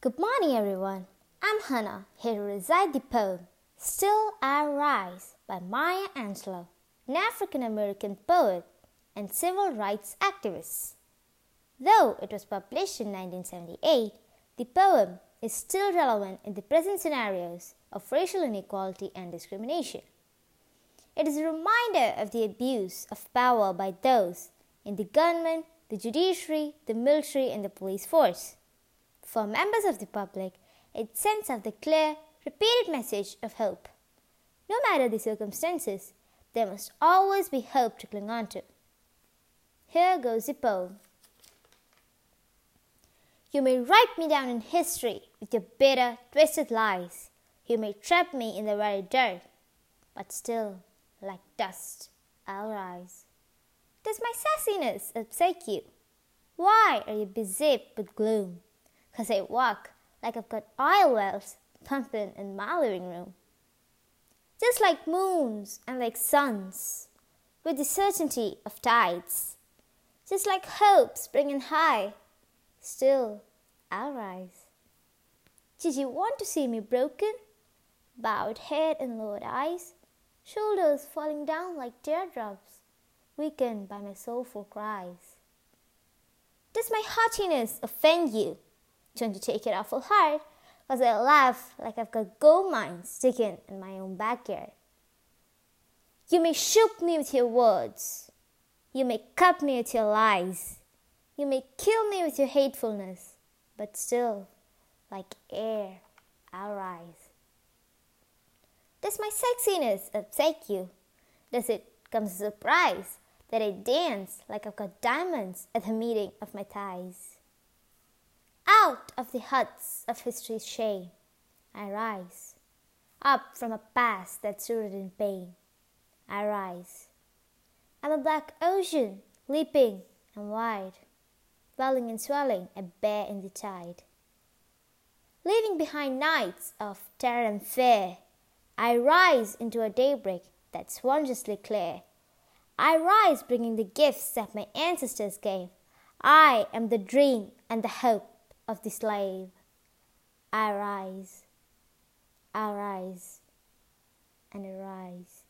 Good morning, everyone. I'm Hannah, here to recite the poem Still I Rise by Maya Angelou, an African American poet and civil rights activist. Though it was published in 1978, the poem is still relevant in the present scenarios of racial inequality and discrimination. It is a reminder of the abuse of power by those in the government, the judiciary, the military, and the police force. For members of the public, it sends out the clear, repeated message of hope. No matter the circumstances, there must always be hope to cling on to. Here goes the poem. You may write me down in history with your bitter, twisted lies. You may trap me in the very dirt, but still, like dust, I'll rise. Does my sassiness upset you? Why are you busy with gloom? Cause I walk like I've got oil wells pumping in my living room. Just like moons and like suns, with the certainty of tides. Just like hope springing high, still I'll rise. Did you want to see me broken? Bowed head and lowered eyes, shoulders falling down like teardrops, weakened by my soulful cries. Does my haughtiness offend you? Don't you take it awful hard, cause I laugh like I've got gold mines sticking in my own backyard. You may shoot me with your words. You may cut me with your lies. You may kill me with your hatefulness, but still, like air, I'll rise. Does my sexiness upset you? Does it come as a surprise that I dance like I've got diamonds at the meeting of my thighs? Out of the huts of history's shame, I rise. Up from a past that's rooted in pain, I rise. I'm a black ocean, leaping and wide, welling and swelling, a bear in the tide. Leaving behind nights of terror and fear, I rise into a daybreak that's wondrously clear. I rise bringing the gifts that my ancestors gave. I am the dream and the hope of the slave. I rise, I rise, and I rise.